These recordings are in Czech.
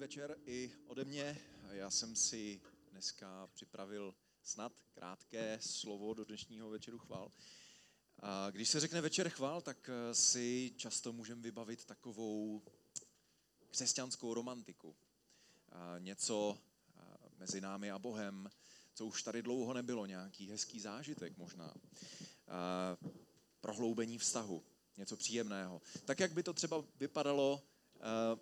Večer i ode mě. Já jsem si dneska připravil snad krátké slovo do dnešního večeru chval. A když se řekne večer chval, tak eh, si často můžeme vybavit takovou křesťanskou romantiku. A něco eh, mezi námi a Bohem, co už tady dlouho nebylo, nějaký hezký zážitek možná. A prohloubení vztahu, něco příjemného. Tak, jak by to třeba vypadalo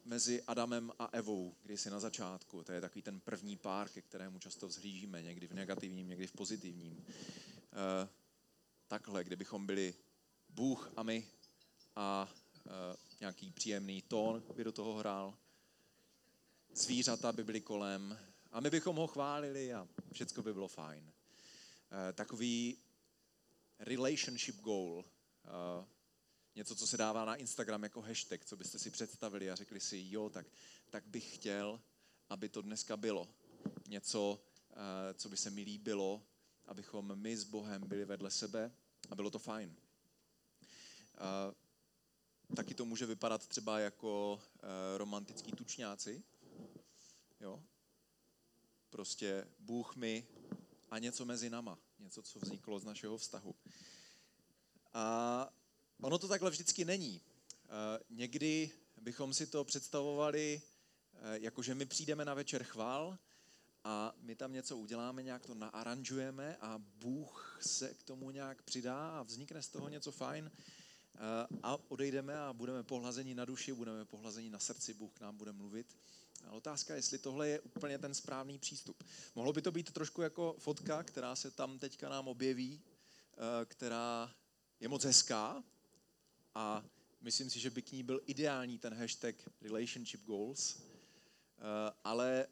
mezi Adamem a Evou, si na začátku. To je takový ten první pár, ke kterému často vzhlížíme, někdy v negativním, někdy v pozitivním. Eh, takhle, kdybychom byli Bůh a my a eh, nějaký příjemný tón by do toho hrál, zvířata by byly kolem a my bychom ho chválili a všechno by bylo fajn. Takový relationship goal, něco, co se dává na Instagram jako hashtag, co byste si představili a řekli si, jo, tak, tak bych chtěl, aby to dneska bylo. Něco, eh, co by se mi líbilo, abychom my s Bohem byli vedle sebe a bylo to fajn. Eh, taky to může vypadat třeba jako eh, romantický tučňáci. Jo? Prostě Bůh mi a něco mezi nama. Něco, co vzniklo z našeho vztahu. A Ono to takhle vždycky není. Eh, někdy bychom si to představovali, eh, jako že my přijdeme na večer chvál a my tam něco uděláme, nějak to naaranžujeme a Bůh se k tomu nějak přidá a vznikne z toho něco fajn eh, a odejdeme a budeme pohlazeni na duši, budeme pohlazeni na srdci, Bůh k nám bude mluvit. A otázka je, jestli tohle je úplně ten správný přístup. Mohlo by to být trošku jako fotka, která se tam teďka nám objeví, která je moc hezká, a myslím si, že by k ní byl ideální ten hashtag relationship goals, eh, ale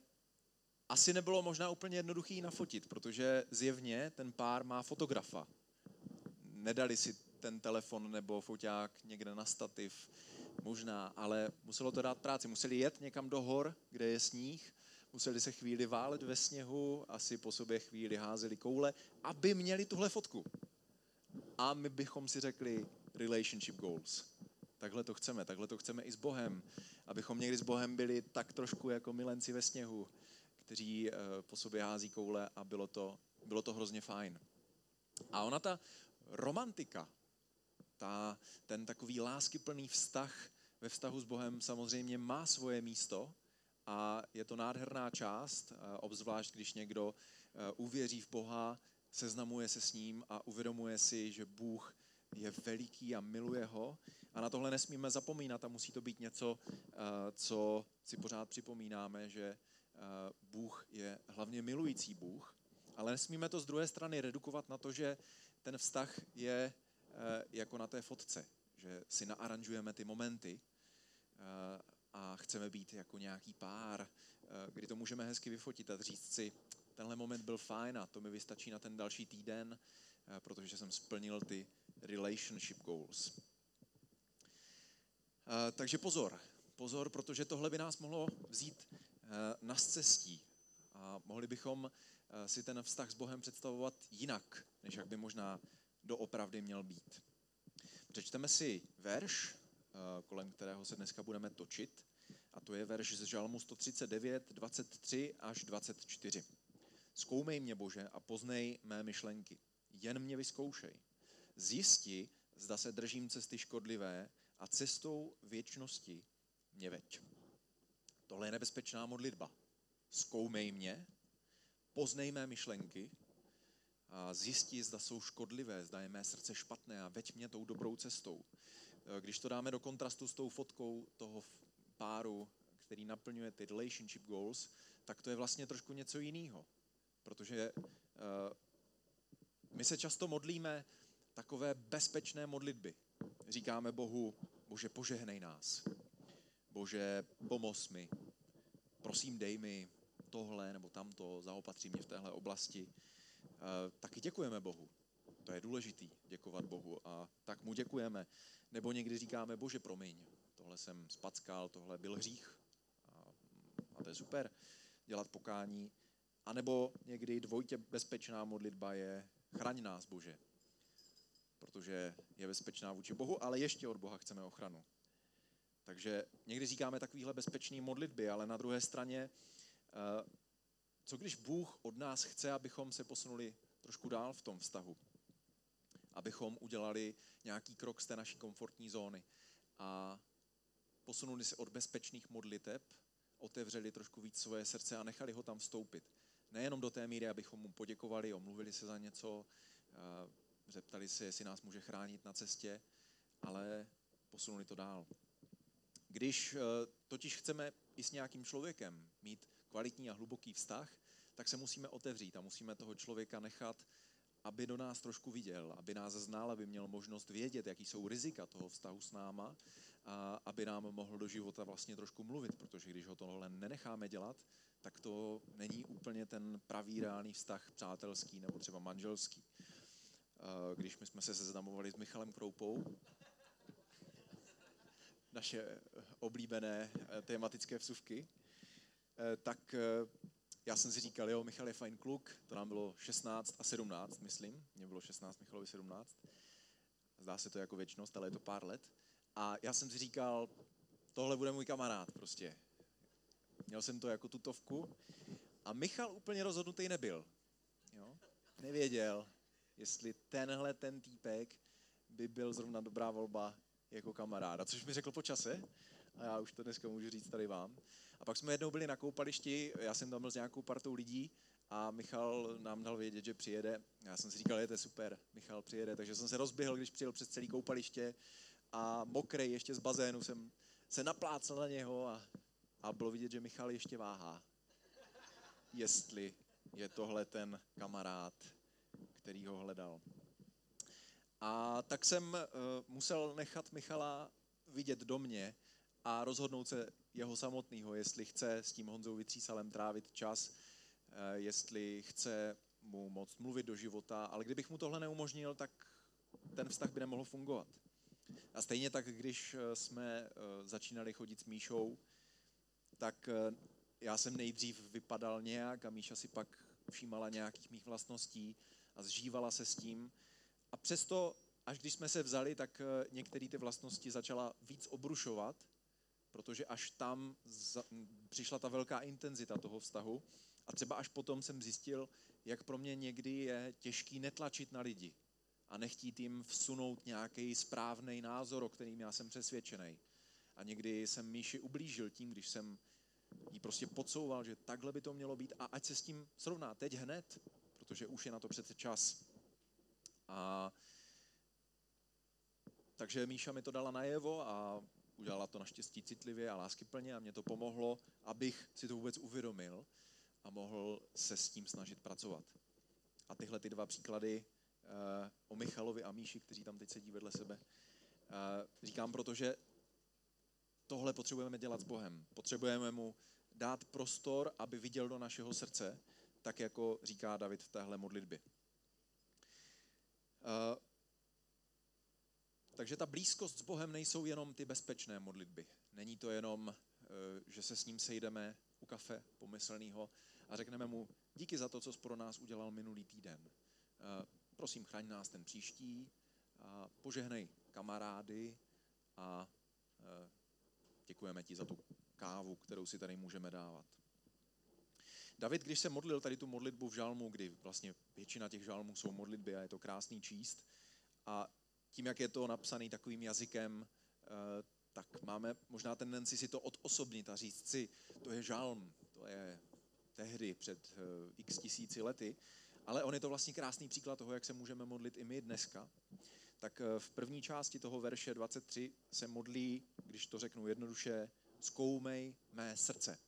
asi nebylo možná úplně jednoduchý ji nafotit, protože zjevně ten pár má fotografa. Nedali si ten telefon nebo foťák někde na stativ, možná, ale muselo to dát práci. Museli jet někam do hor, kde je sníh, museli se chvíli válet ve sněhu, asi po sobě chvíli házeli koule, aby měli tuhle fotku. A my bychom si řekli, relationship goals. Takhle to chceme, takhle to chceme i s Bohem, abychom někdy s Bohem byli tak trošku jako milenci ve sněhu, kteří eh, po sobě hází koule a bylo to, bylo to hrozně fajn. A ona ta romantika, ta, ten takový láskyplný vztah ve vztahu s Bohem samozřejmě má svoje místo a je to nádherná část, eh, obzvlášť když někdo eh, uvěří v Boha, seznamuje se s ním a uvědomuje si, že Bůh je veliký a miluje ho. A na tohle nesmíme zapomínat a musí to být něco, eh, co si pořád připomínáme, že eh, Bůh je hlavně milující Bůh. Ale nesmíme to z druhé strany redukovat na to, že ten vztah je eh, jako na té fotce, že si naaranžujeme ty momenty a chceme být jako nějaký pár, kdy to můžeme hezky vyfotit a říct si, tenhle moment byl fajn a to mi vystačí na ten další týden, protože jsem splnil ty relationship goals. Takže pozor, pozor, protože tohle by nás mohlo vzít na cestí a mohli bychom si ten vztah s Bohem představovat jinak, než jak by možná doopravdy měl být. Přečteme si verš, kolem kterého se dneska budeme točit, a to je verš z Žalmu 139, 23 až 24. Zkoumej mě, Bože, a poznej mé myšlenky. Jen mě vyzkoušej zjisti, zda se držím cesty škodlivé a cestou věčnosti mě veď. Tohle je nebezpečná modlitba. Zkoumej mě, poznej mé myšlenky a zjisti, zda jsou škodlivé, zda je mé srdce špatné a veď mě tou dobrou cestou. Když to dáme do kontrastu s tou fotkou toho páru, který naplňuje ty relationship goals, tak to je vlastně trošku něco jiného. Protože uh, my se často modlíme takové bezpečné modlitby. Říkáme Bohu, Bože, požehnej nás. Bože, pomoz mi. Prosím, dej mi tohle nebo tamto, zaopatří mě v téhle oblasti. Eh, taky děkujeme Bohu. To je důležitý, děkovat Bohu. A tak mu děkujeme. Nebo někdy říkáme, Bože, promiň, tohle jsem spackal, tohle byl hřích. A, a to je super, dělat pokání. A nebo někdy dvojitě bezpečná modlitba je, chraň nás, Bože protože je bezpečná vůči Bohu, ale ještě od Boha chceme ochranu. Takže někdy říkáme takovýhle bezpečný modlitby, ale na druhé straně, uh, co když Bůh od nás chce, abychom se posunuli trošku dál v tom vztahu? Abychom udělali nějaký krok z té naší komfortní zóny a posunuli se od bezpečných modliteb, otevřeli trošku víc svoje srdce a nechali ho tam vstoupit. Nejenom do té míry, abychom mu poděkovali, omluvili se za něco, zeptali se, jestli nás může chránit na cestě, ale posunuli to dál. Když eh, totiž chceme i s nějakým člověkem mít kvalitní a hluboký vztah, tak se musíme otevřít a musíme toho člověka nechat, aby do nás trošku viděl, aby nás znal, aby měl možnost vědět, jaký jsou rizika toho vztahu s náma a aby nám mohl do života vlastně trošku mluvit, protože když ho tohle nenecháme dělat, tak to není úplně ten pravý reálný vztah přátelský nebo třeba manželský. Eh, když my jsme se seznamovali s Michalem Kroupou, naše oblíbené eh, tematické vsuvky, eh, tak já jsem si říkal, jo, Michal je fajn kluk, to nám bylo 16 a 17, myslím, mě bylo 16, Michalovi 17. Zdá se to jako věčnost, ale je to pár let. A já jsem si říkal, tohle bude můj kamarád prostě. Měl jsem to jako tutovku a Michal úplně rozhodnutý nebyl. Jo? Nevěděl, jestli tenhle ten týpek by byl zrovna dobrá volba jako kamaráda, což mi řekl po čase a já už to dneska můžu říct tady vám. A pak jsme jednou byli na koupališti, já jsem tam byl s nějakou partou lidí a Michal nám dal vědět, že přijede. Já jsem si říkal, je to super, Michal přijede, takže jsem se rozběhl, když přijel přes celý koupaliště a mokrý ještě z bazénu jsem se naplácel na něho a, a bylo vidět, že Michal ještě váhá. Jestli je tohle ten kamarád, který ho hledal. A tak jsem uh, musel nechat Michala vidět do mě a rozhodnout se jeho samotného, jestli chce s tím Honzou Vytřísalem trávit čas, uh, jestli chce mu moc mluvit do života, ale kdybych mu tohle neumožnil, tak ten vztah by nemohl fungovat. A stejně tak, když eh, jsme začínali chodit s Míšou, tak já jsem nejdřív vypadal nějak a Míša si pak všímala nějakých mých vlastností a zžívala se s tím. A přesto, až když jsme se vzali, tak eh, některé ty vlastnosti začala víc obrušovat, protože až tam přišla ta velká intenzita toho vztahu a třeba až potom jsem zjistil, jak pro mě někdy je těžký netlačit na lidi a nechtít jim vsunout nějaký správný názor, o kterým já jsem přesvědčený. A někdy jsem Míši ublížil tím, když jsem jí prostě podsouval, že takhle by to mělo být a ať se s tím srovná teď hned, protože už je na to přece čas. A takže Míša mi to dala najevo a udělala to naštěstí citlivě a láskyplně a mě to pomohlo, abych si to vůbec uvědomil a mohl se s tím snažit pracovat. A tyhle ty dva příklady uh, o Michalovi a Míši, kteří tam teď sedí vedle sebe, uh, říkám, protože tohle potřebujeme dělat s Bohem. Potřebujeme mu dát prostor, aby viděl do našeho srdce tak jako říká David v téhle modlitbě. Uh, takže ta blízkost s Bohem nejsou jenom ty bezpečné modlitby. Není to jenom, uh, že se s ním sejdeme u kafe pomyslného a řekneme mu díky za to, co jsi pro nás udělal minulý týden. Uh, prosím, chraň nás ten příští, a požehnej kamarády a děkujeme ti za tu kávu, kterou si tady můžeme dávat. David, když se modlil tady tu modlitbu v žalmu, kdy vlastně většina těch žalmů jsou modlitby a je to krásný číst, a tím, jak je to napsaný takovým jazykem, eh, tak máme možná tendenci si to odosobnit a říct si, to je žalm, to je tehdy před eh, x tisíci lety, ale on je to vlastně krásný příklad toho, jak se můžeme modlit i my dneska. Tak eh, v první části toho verše 23 se modlí, když to řeknu jednoduše, zkoumej mé srdce.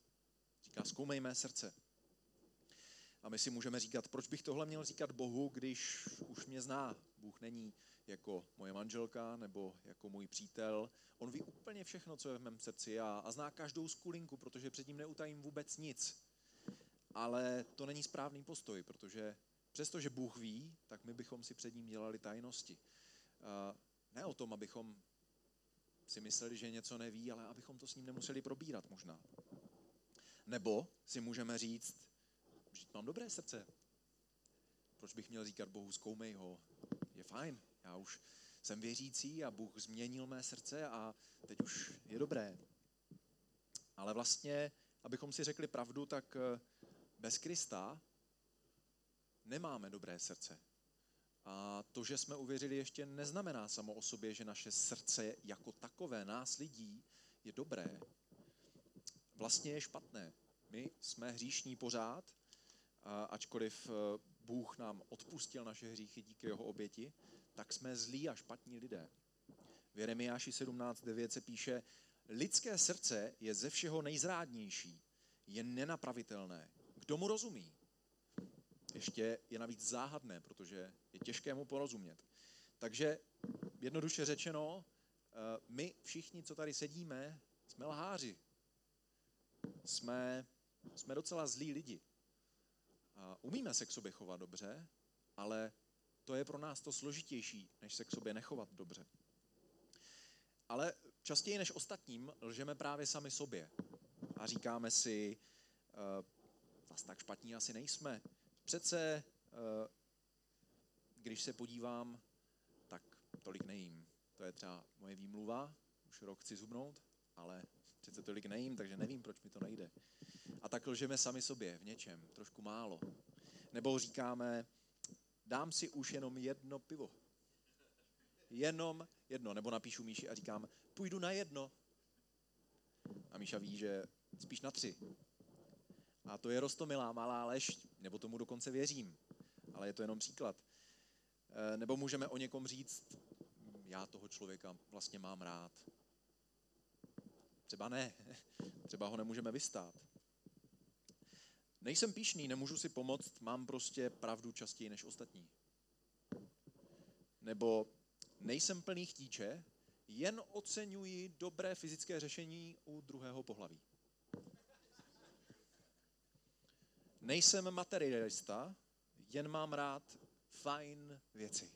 Říká, zkoumej mé srdce. A my si můžeme říkat, proč bych tohle měl říkat Bohu, když už mě zná. Bůh není jako moje manželka nebo jako můj přítel. On ví úplně všechno, co je v mém srdci a, a zná každou skulinku, protože před ním neutajím vůbec nic. Ale to není správný postoj, protože přestože Bůh ví, tak my bychom si před ním dělali tajnosti. Ne o tom, abychom si mysleli, že něco neví, ale abychom to s ním nemuseli probírat možná. Nebo si můžeme říct, mám dobré srdce. Proč bych měl říkat Bohu, zkoumej ho, je fajn, já už jsem věřící a Bůh změnil mé srdce a teď už je dobré. Ale vlastně, abychom si řekli pravdu, tak eh, bez Krista nemáme dobré srdce. A to, že jsme uvěřili, ještě neznamená samo o sobě, že naše srdce jako takové, nás lidí, je dobré. Vlastně je špatné. My jsme hříšní pořád, ačkoliv eh, Bůh nám odpustil naše hříchy díky jeho oběti, tak jsme zlí a špatní lidé. V Jeremiáši 17.9 se píše, lidské srdce je ze všeho nejzrádnější, je nenapravitelné. Kdo mu rozumí? Ještě je navíc záhadné, protože je těžké mu porozumět. Takže jednoduše řečeno, eh, my všichni, co tady sedíme, jsme lháři. Jsme, jsme docela zlí lidi. Umíme se k sobě chovat dobře, ale to je pro nás to složitější, než se k sobě nechovat dobře. Ale častěji než ostatním lžeme právě sami sobě. A říkáme si, uh, zas tak špatní asi nejsme. Přece, uh, když se podívám, tak tolik nejím. To je třeba moje výmluva, už rok chci zubnout, ale přece tolik nejím, takže nevím, proč mi to nejde. A tak lžeme sami sobě v něčem, trošku málo. Nebo říkáme, dám si už jenom jedno pivo. Jenom jedno. Nebo napíšu Míši a říkám, půjdu na jedno. A Míša ví, že spíš na tři. A to je rostomilá malá lež, nebo tomu dokonce věřím. Ale je to jenom příklad. E, nebo můžeme o někom říct, já toho člověka vlastně mám rád. Třeba ne, třeba ho nemůžeme vystát. Nejsem píšný, nemůžu si pomoct, mám prostě pravdu častěji než ostatní. Nebo nejsem plný chtíče, jen oceňuji dobré fyzické řešení u druhého pohlaví. Nejsem materialista, jen mám rád fajn věci.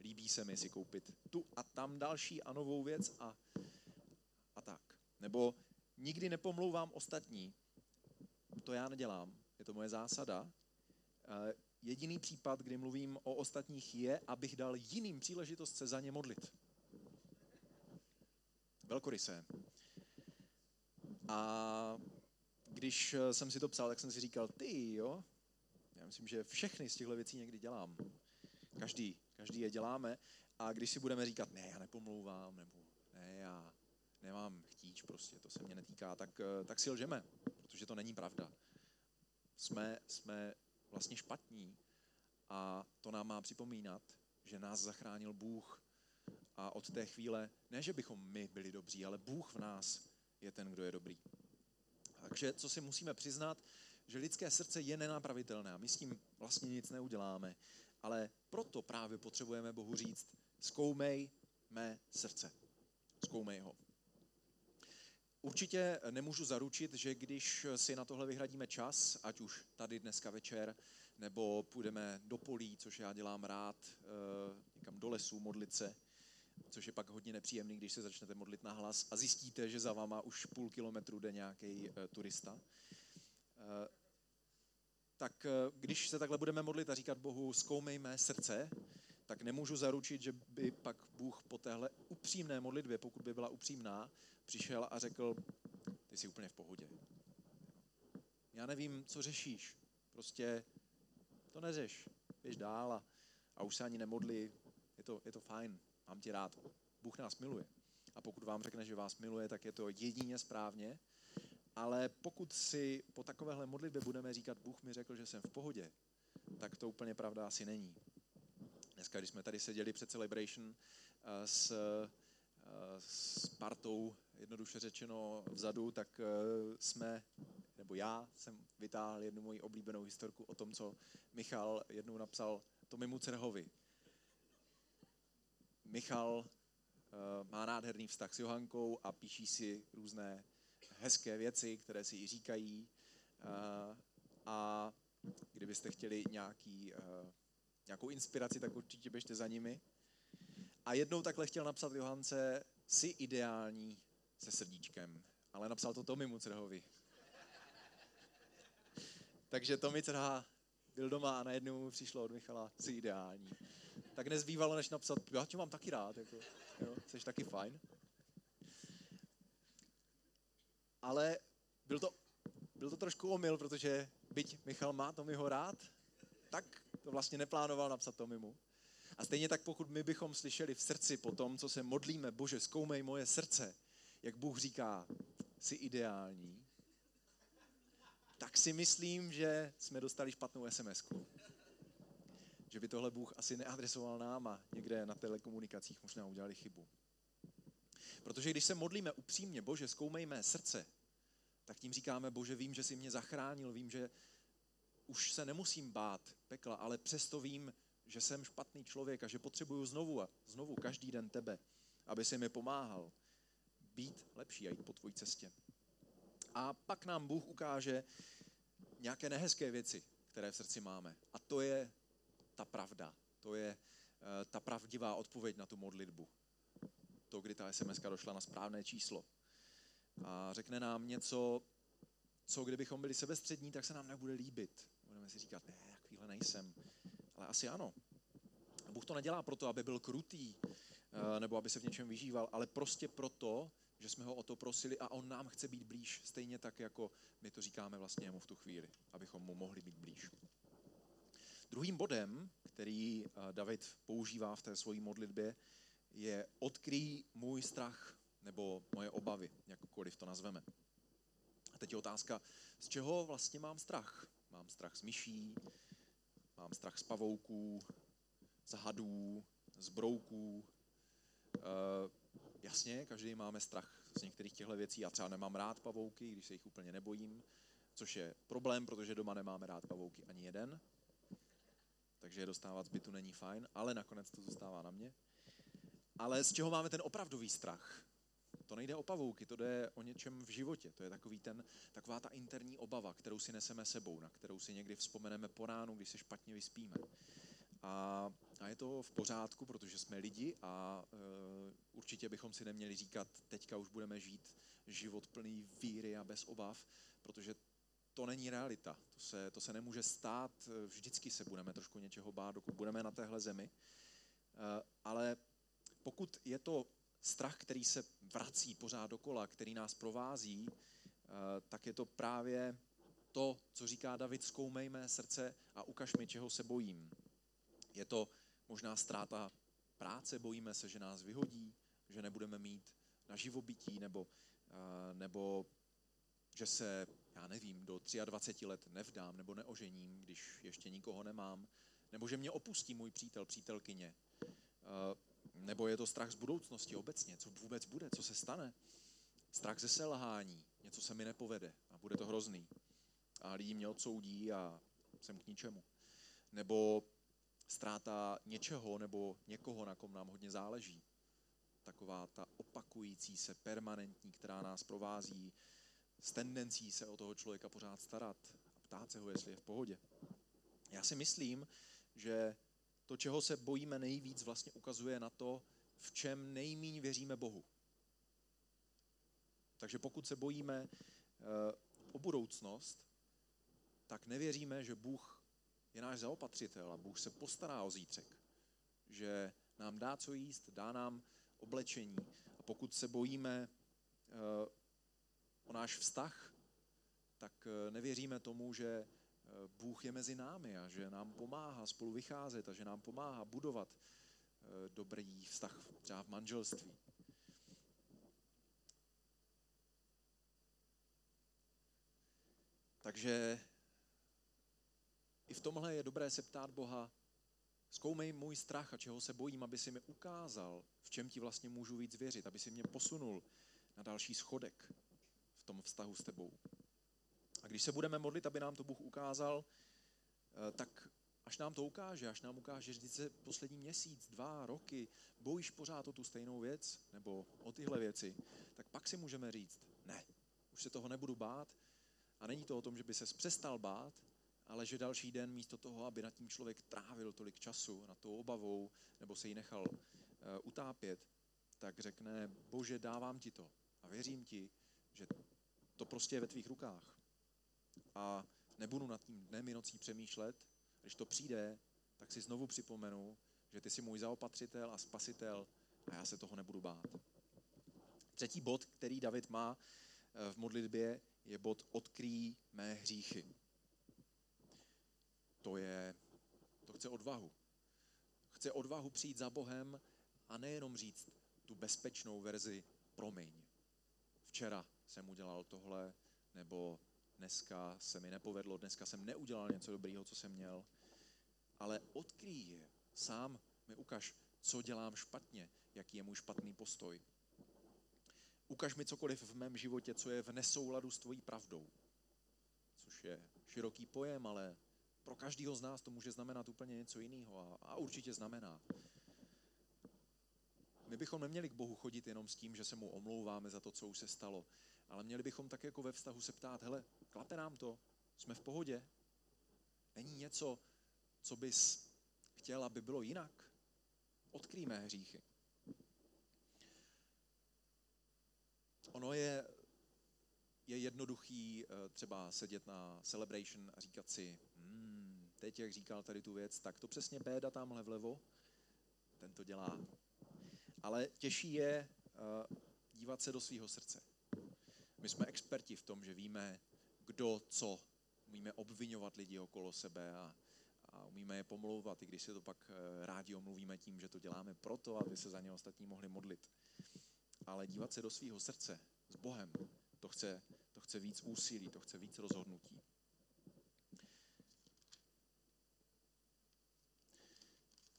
Líbí se mi si koupit tu a tam další a novou věc a. Nebo nikdy nepomlouvám ostatní, to já nedělám, je to moje zásada. Eh, jediný případ, kdy mluvím o ostatních, je, abych dal jiným příležitost se za ně modlit. Velkorysé. A když jsem si to psal, tak jsem si říkal, ty jo, já myslím, že všechny z těchto věcí někdy dělám. Každý, každý je děláme. A když si budeme říkat, ne, já nepomlouvám, nebo ne, já nemám chtíč prostě, to se mě netýká, tak, eh, tak si lžeme protože to není pravda. Jsme, jsme vlastně špatní a to nám má připomínat, že nás zachránil Bůh a od té chvíle, ne, že bychom my byli dobří, ale Bůh v nás je ten, kdo je dobrý. Takže co si musíme přiznat, že lidské srdce je nenapravitelné a my s tím vlastně nic neuděláme, ale proto právě potřebujeme Bohu říct, zkoumej mé srdce. Zkoumej ho. Určitě nemůžu zaručit, že když si na tohle vyhradíme čas, ať už tady dneska večer, nebo půjdeme do polí, což já dělám rád, eh, někam do lesů modlit se, což je pak hodně nepříjemný, když se začnete modlit na hlas a zjistíte, že za váma už půl kilometru jde nějaký eh, turista. Eh, tak když se takhle budeme modlit a říkat Bohu, zkoumej mé srdce, tak nemůžu zaručit, že by pak Bůh po téhle upřímné modlitbě, pokud by byla upřímná, přišel a řekl, ty jsi úplně v pohodě. Já nevím, co řešíš. Prostě to neřeš. Běž dál a, a už se ani nemodli. Je to, je to fajn. Mám tě rád. Bůh nás miluje. A pokud vám řekne, že vás miluje, tak je to jedině správně. Ale pokud si po takovéhle modlitbě budeme říkat, Bůh mi řekl, že jsem v pohodě, tak to úplně pravda asi není. Dneska, když jsme tady seděli před Celebration eh, s, eh, s partou, jednoduše řečeno vzadu, tak eh, jsme, nebo já jsem vytáhl jednu moji oblíbenou historku o tom, co Michal jednou napsal Tomimu Cerhovi. Michal má nádherný vztah s Johankou a píší si různé hezké věci, které si i říkají. A kdybyste chtěli nějaký nějakou inspiraci, tak určitě běžte za nimi. A jednou takhle chtěl napsat Johance, si ideální se srdíčkem, ale napsal to Tomi Mucerhovi. Takže Tomi Cerha byl doma a najednou mu přišlo od Michala, si ideální. Tak nezbývalo, než napsat, já tě mám taky rád, jako, jo, jsi taky fajn. ale byl to, byl to trošku omyl, protože byť Michal má Tomiho rád, tak to vlastně neplánoval napsat Tomimu. A stejně tak, pokud my bychom slyšeli v srdci po tom, co se modlíme, Bože, zkoumej moje srdce, jak Bůh říká, jsi ideální, tak si myslím, že jsme dostali špatnou sms -ku. Že by tohle Bůh asi neadresoval nám a někde na telekomunikacích možná udělali chybu. Protože když se modlíme upřímně, Bože, zkoumej mé srdce, tak tím říkáme, Bože, vím, že jsi mě zachránil, vím, že už se nemusím bát pekla, ale přesto vím, že jsem špatný člověk a že potřebuju znovu a znovu každý den tebe, aby si mi pomáhal být lepší a jít po tvojí cestě. A pak nám Bůh ukáže nějaké nehezké věci, které v srdci máme. A to je ta pravda. To je uh, ta pravdivá odpověď na tu modlitbu. To, kdy ta SMS došla na správné číslo. A řekne nám něco, co kdybychom byli sebestřední, tak se nám nebude líbit. Budeme si říkat, ne, takovýhle nejsem. Ale asi ano. Bůh to nedělá proto, aby byl krutý, eh, nebo aby se v něčem vyžíval, ale prostě proto, že jsme ho o to prosili a on nám chce být blíž, stejně tak, jako my to říkáme vlastně mu v tu chvíli, abychom mu mohli být blíž. Druhým bodem, který eh, David používá v té své modlitbě, je odkryj můj strach nebo moje obavy, jakkoliv to nazveme. A teď je otázka, z čeho vlastně mám strach? Mám strach z myší, mám strach z pavouků, z hadů, z brouků. E, jasně, každý máme strach z některých těchto věcí. Já třeba nemám rád pavouky, když se jich úplně nebojím, což je problém, protože doma nemáme rád pavouky ani jeden. Takže je dostávat z bytu není fajn, ale nakonec to zůstává na mě. Ale z čeho máme ten opravdový strach? To nejde o pavouky, to jde o něčem v životě. To je takový ten, taková ta interní obava, kterou si neseme sebou, na kterou si někdy vzpomeneme po ránu, když se špatně vyspíme. A, a je to v pořádku, protože jsme lidi a e, určitě bychom si neměli říkat, teďka už budeme žít život plný víry a bez obav, protože to není realita. To se, to se nemůže stát. Vždycky se budeme trošku něčeho bát, dokud budeme na téhle zemi. E, ale pokud je to strach, který se vrací pořád dokola, který nás provází, eh, tak je to právě to, co říká David, zkoumej mé srdce a ukaž mi, čeho se bojím. Je to možná ztráta práce, bojíme se, že nás vyhodí, že nebudeme mít na živobytí, nebo, eh, nebo že se, já nevím, do 23 let nevdám nebo neožením, když ještě nikoho nemám, nebo že mě opustí můj přítel, přítelkyně, eh, nebo je to strach z budoucnosti obecně, co vůbec bude, co se stane. Strach ze selhání, něco se mi nepovede a bude to hrozný. A lidi mě odsoudí a jsem k ničemu. Nebo ztráta něčeho nebo někoho, na kom nám hodně záleží. Taková ta opakující se, permanentní, která nás provází s tendencí se o toho člověka pořád starat a ptát se ho, jestli je v pohodě. Já si myslím, že to, čeho se bojíme nejvíc, vlastně ukazuje na to, v čem nejmíň věříme Bohu. Takže pokud se bojíme eh, o budoucnost, tak nevěříme, že Bůh je náš zaopatřitel a Bůh se postará o zítřek. Že nám dá co jíst, dá nám oblečení. A pokud se bojíme eh, o náš vztah, tak eh, nevěříme tomu, že Bůh je mezi námi a že nám pomáhá spolu vycházet a že nám pomáhá budovat eh, dobrý vztah třeba v manželství. Takže i v tomhle je dobré se ptát Boha, zkoumej můj strach a čeho se bojím, aby si mi ukázal, v čem ti vlastně můžu víc věřit, aby si mě posunul na další schodek v tom vztahu s tebou. A když se budeme modlit, aby nám to Bůh ukázal, eh, tak až nám to ukáže, až nám ukáže, že se poslední měsíc, dva roky bojíš pořád o tu stejnou věc nebo o tyhle věci, tak pak si můžeme říct, ne, už se toho nebudu bát. A není to o tom, že by se přestal bát, ale že další den místo toho, aby nad tím člověk trávil tolik času, na tou obavou, nebo se ji nechal uh, utápět, tak řekne, bože, dávám ti to a věřím ti, že to prostě je ve tvých rukách a nebudu nad tím dnem i nocí přemýšlet. Když to přijde, tak si znovu připomenu, že ty jsi můj zaopatřitel a spasitel a já se toho nebudu bát. Třetí bod, který David má v modlitbě, je bod odkryj mé hříchy. To je, to chce odvahu. Chce odvahu přijít za Bohem a nejenom říct tu bezpečnou verzi promiň. Včera jsem udělal tohle, nebo dneska se mi nepovedlo, dneska jsem neudělal něco dobrýho, co jsem měl, ale odkryj je. Sám mi ukaž, co dělám špatně, jaký je můj špatný postoj. Ukaž mi cokoliv v mém životě, co je v nesouladu s tvojí pravdou. Což je široký pojem, ale pro každého z nás to může znamenat úplně něco jiného a, a určitě znamená. My bychom neměli k Bohu chodit jenom s tím, že se mu omlouváme za to, co už se stalo, ale měli bychom tak jako ve vztahu se ptát, hele, klape nám to, jsme v pohodě, není něco, co bys chtěl, aby bylo jinak? Odkrýme hříchy. Ono je, je jednoduchý eh, třeba sedět na celebration a říkat si, hmm, teď jak říkal tady tu věc, tak to přesně Béda tamhle vlevo, ten to dělá. Ale těžší je uh, dívat se do svého srdce. My jsme experti v tom, že víme, kdo co. Umíme obvinovat lidi okolo sebe a, a umíme je pomlouvat, i když si to pak uh, rádi omluvíme tím, že to děláme proto, aby se za ně ostatní mohli modlit. Ale dívat se do svého srdce s Bohem, to chce, to chce víc úsilí, to chce víc rozhodnutí.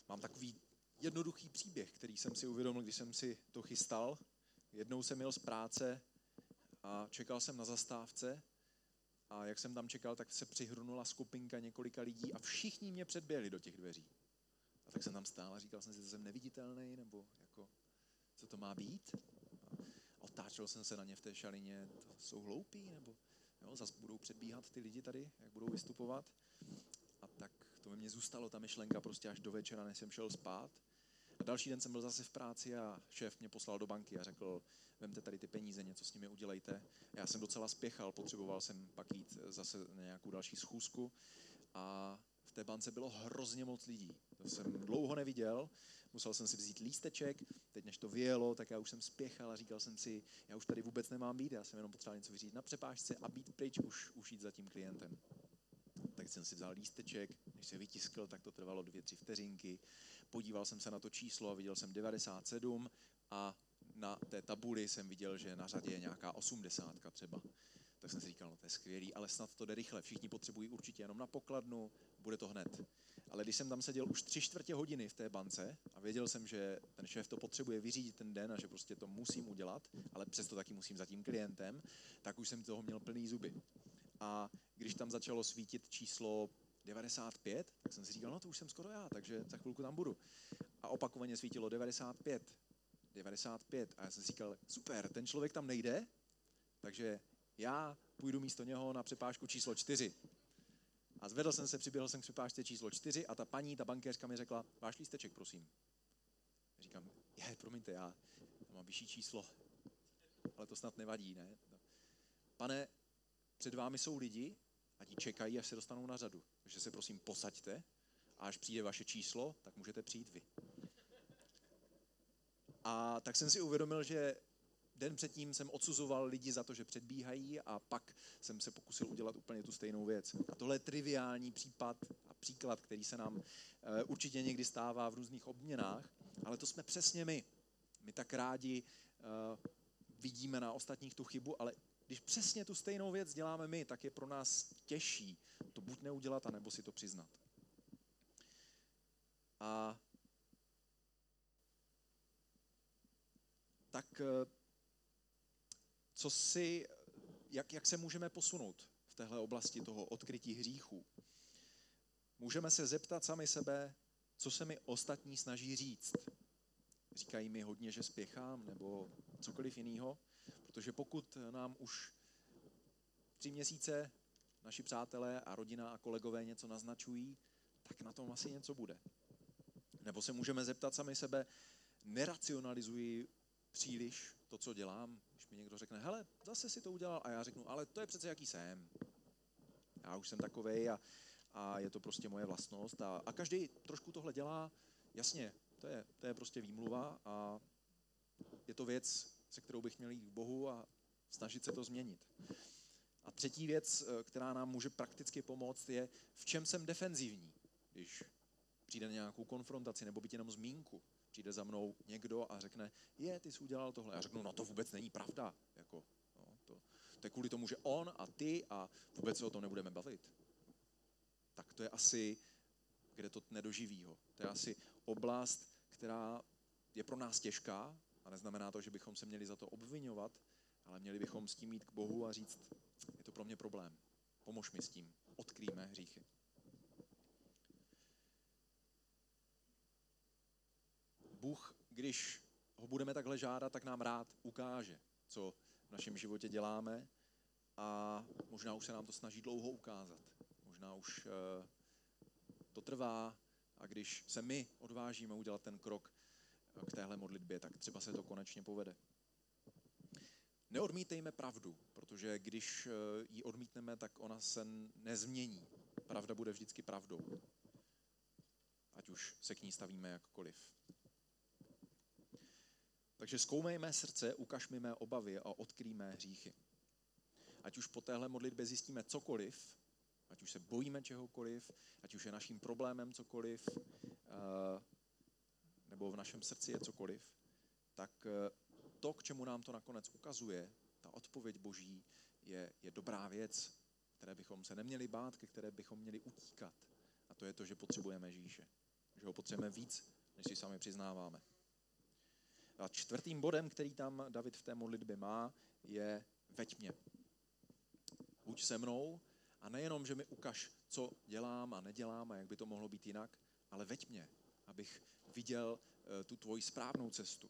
Mám takový jednoduchý příběh, který jsem si uvědomil, když jsem si to chystal. Jednou jsem jel z práce a čekal jsem na zastávce a jak jsem tam čekal, tak se přihrnula skupinka několika lidí a všichni mě předběhli do těch dveří. A tak jsem tam stál a říkal jsem si, že jsem neviditelný, nebo jako, co to má být? A otáčel jsem se na ně v té šalině, to jsou hloupí, nebo jo, zase budou předbíhat ty lidi tady, jak budou vystupovat. A tak to mi mě zůstalo, ta myšlenka prostě až do večera, než jsem šel spát. Další den jsem byl zase v práci a šéf mě poslal do banky a řekl, vemte tady ty peníze, něco s nimi udělejte. Já jsem docela spěchal, potřeboval jsem pak jít zase na nějakou další schůzku a v té bance bylo hrozně moc lidí. To jsem dlouho neviděl, musel jsem si vzít lísteček, teď než to vyjelo, tak já už jsem spěchal a říkal jsem si, já už tady vůbec nemám být, já jsem jenom potřeboval něco vyřídit na přepážce a být pryč, už, už jít za tím klientem. Tak jsem si vzal lísteček, než se vytiskl, tak to trvalo dvě, tři vteřinky podíval jsem se na to číslo a viděl jsem 97 a na té tabuli jsem viděl, že na řadě je nějaká 80 třeba. Tak jsem si říkal, no to je skvělý, ale snad to jde rychle. Všichni potřebují určitě jenom na pokladnu, bude to hned. Ale když jsem tam seděl už tři čtvrtě hodiny v té bance a věděl jsem, že ten šéf to potřebuje vyřídit ten den a že prostě to musím udělat, ale přesto taky musím za tím klientem, tak už jsem toho měl plný zuby. A když tam začalo svítit číslo 95, tak jsem si říkal, no to už jsem skoro já, takže za chvilku tam budu. A opakovaně svítilo 95, 95 a já jsem si říkal, super, ten člověk tam nejde, takže já půjdu místo něho na přepážku číslo 4. A zvedl jsem se, přiběhl jsem k přepážce číslo 4 a ta paní, ta bankéřka mi řekla, váš lísteček, prosím. Říkám, je, promiňte, já mám vyšší číslo, ale to snad nevadí, ne? Pane, před vámi jsou lidi, a ti čekají, až se dostanou na řadu. Takže se prosím posaďte a až přijde vaše číslo, tak můžete přijít vy. A tak jsem si uvědomil, že den předtím jsem odsuzoval lidi za to, že předbíhají a pak jsem se pokusil udělat úplně tu stejnou věc. A tohle je triviální případ a příklad, který se nám eh, určitě někdy stává v různých obměnách, ale to jsme přesně my. My tak rádi eh, vidíme na ostatních tu chybu, ale když přesně tu stejnou věc děláme my, tak je pro nás těžší to buď neudělat, anebo si to přiznat. A tak eh, co si, jak, jak se můžeme posunout v téhle oblasti toho odkrytí hříchů? Můžeme se zeptat sami sebe, co se mi ostatní snaží říct. Říkají mi hodně, že spěchám, nebo cokoliv jiného. Protože pokud nám už tři měsíce naši přátelé a rodina a kolegové něco naznačují, tak na tom asi něco bude. Nebo se můžeme zeptat sami sebe, neracionalizuji příliš to, co dělám, když mi někdo řekne, hele, zase si to udělal, a já řeknu, ale to je přece jaký jsem. Já už jsem takovej a, a je to prostě moje vlastnost. A, a každý trošku tohle dělá, jasně, to je, to je prostě výmluva a je to věc, se kterou bych měl jít k Bohu a snažit se to změnit. A třetí věc, eh, která nám může prakticky pomoct, je, v čem jsem defenzivní, když přijde na nějakou konfrontaci nebo být jenom zmínku. Přijde za mnou někdo a řekne, je, ty jsi udělal tohle. Já řeknu, no to vůbec není pravda. Jako, no, to, to je kvůli tomu, že on a ty a vůbec se o tom nebudeme bavit. Tak to je asi, kde to nedoživí ho. To je asi oblast, která je pro nás těžká a neznamená to, že bychom se měli za to obvinovat, ale měli bychom s tím jít k Bohu a říct, je to pro mě problém, pomož mi s tím, odkrýme hříchy. Bůh, když ho budeme takhle žádat, tak nám rád ukáže, co v našem životě děláme a možná už se nám to snaží dlouho ukázat. Možná už eh, to trvá a když se my odvážíme udělat ten krok k téhle modlitbě, tak třeba se to konečně povede. Neodmítejme pravdu, protože když eh, ji odmítneme, tak ona se nezmění. Pravda bude vždycky pravdou. Ať už se k ní stavíme jakkoliv. Takže zkoumejme srdce, ukažme mé obavy a odkrýme hříchy. Ať už po téhle modlitbě zjistíme cokoliv, ať už se bojíme čehokoliv, ať už je naším problémem cokoliv, eh, nebo v našem srdci je cokoliv, tak eh, to, k čemu nám to nakonec ukazuje, ta odpověď Boží, je, je dobrá věc, které bychom se neměli bát, ke které bychom měli utíkat. A to je to, že potřebujeme Ježíše. Že ho potřebujeme víc, než si sami přiznáváme. A čtvrtým bodem, který tam David v té modlitbě má, je veď mě. Buď se mnou a nejenom, že mi ukaž, co dělám a nedělám a jak by to mohlo být jinak, ale veď mě, abych viděl eh, tu tvoji správnou cestu.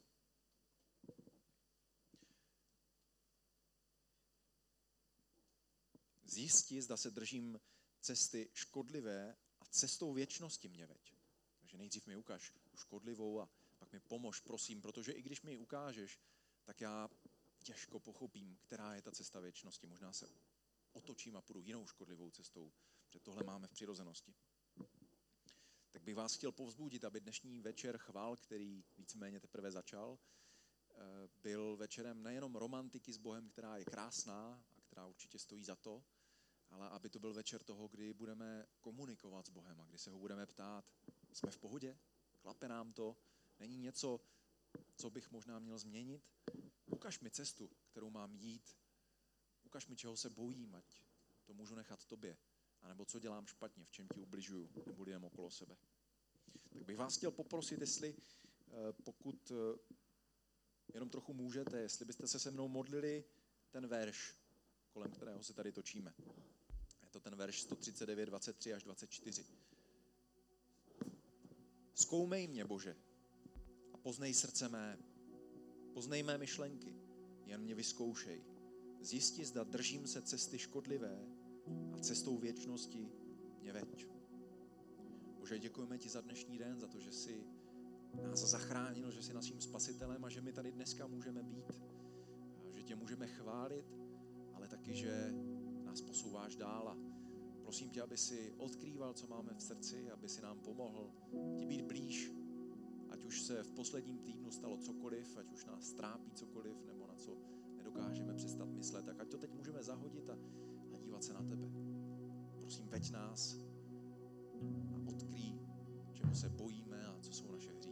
Zjistí, zda se držím cesty škodlivé a cestou věčnosti mě veď. Takže nejdřív mi ukaž tu škodlivou a pak mi pomož, prosím, protože i když mi ji ukážeš, tak já těžko pochopím, která je ta cesta věčnosti. Možná se otočím a půjdu jinou škodlivou cestou, protože tohle máme v přirozenosti. Tak bych vás chtěl povzbudit, aby dnešní večer chvál, který víceméně teprve začal, eh, byl večerem nejenom romantiky s Bohem, která je krásná a která určitě stojí za to, ale aby to byl večer toho, kdy budeme komunikovat s Bohem a kdy se ho budeme ptát, jsme v pohodě, klape nám to, není něco, co bych možná měl změnit. Ukaž mi cestu, kterou mám jít. Ukaž mi, čeho se bojím, ať to můžu nechat tobě. A nebo co dělám špatně, v čem ti ubližuju, nebo lidem okolo sebe. Tak bych vás chtěl poprosit, jestli eh, pokud eh, jenom trochu můžete, jestli byste se se mnou modlili ten verš, kolem kterého se tady točíme. Je to ten verš 139, 23 až 24. Zkoumej mě, Bože, a poznej srdce mé. Poznej mé myšlenky, jen mě vyzkoušej. Zjisti, zda držím se cesty škodlivé cestou věčnosti mě veď. Bože, děkujeme ti za dnešní den, za to, že jsi nás zachránil, že jsi naším spasitelem a že my tady dneska můžeme být. Že tě můžeme chválit, ale taky, že nás posouváš dál a prosím tě, aby si odkrýval, co máme v srdci, aby si nám pomohl ti být blíž, ať už se v posledním týdnu stalo cokoliv, ať už nás trápí cokoliv, nebo na co nedokážeme přestat myslet, tak ať to teď můžeme zahodit a, a dívat se na tebe. Prosím, veď nás a odkryj, čemu se bojíme a co jsou naše hry.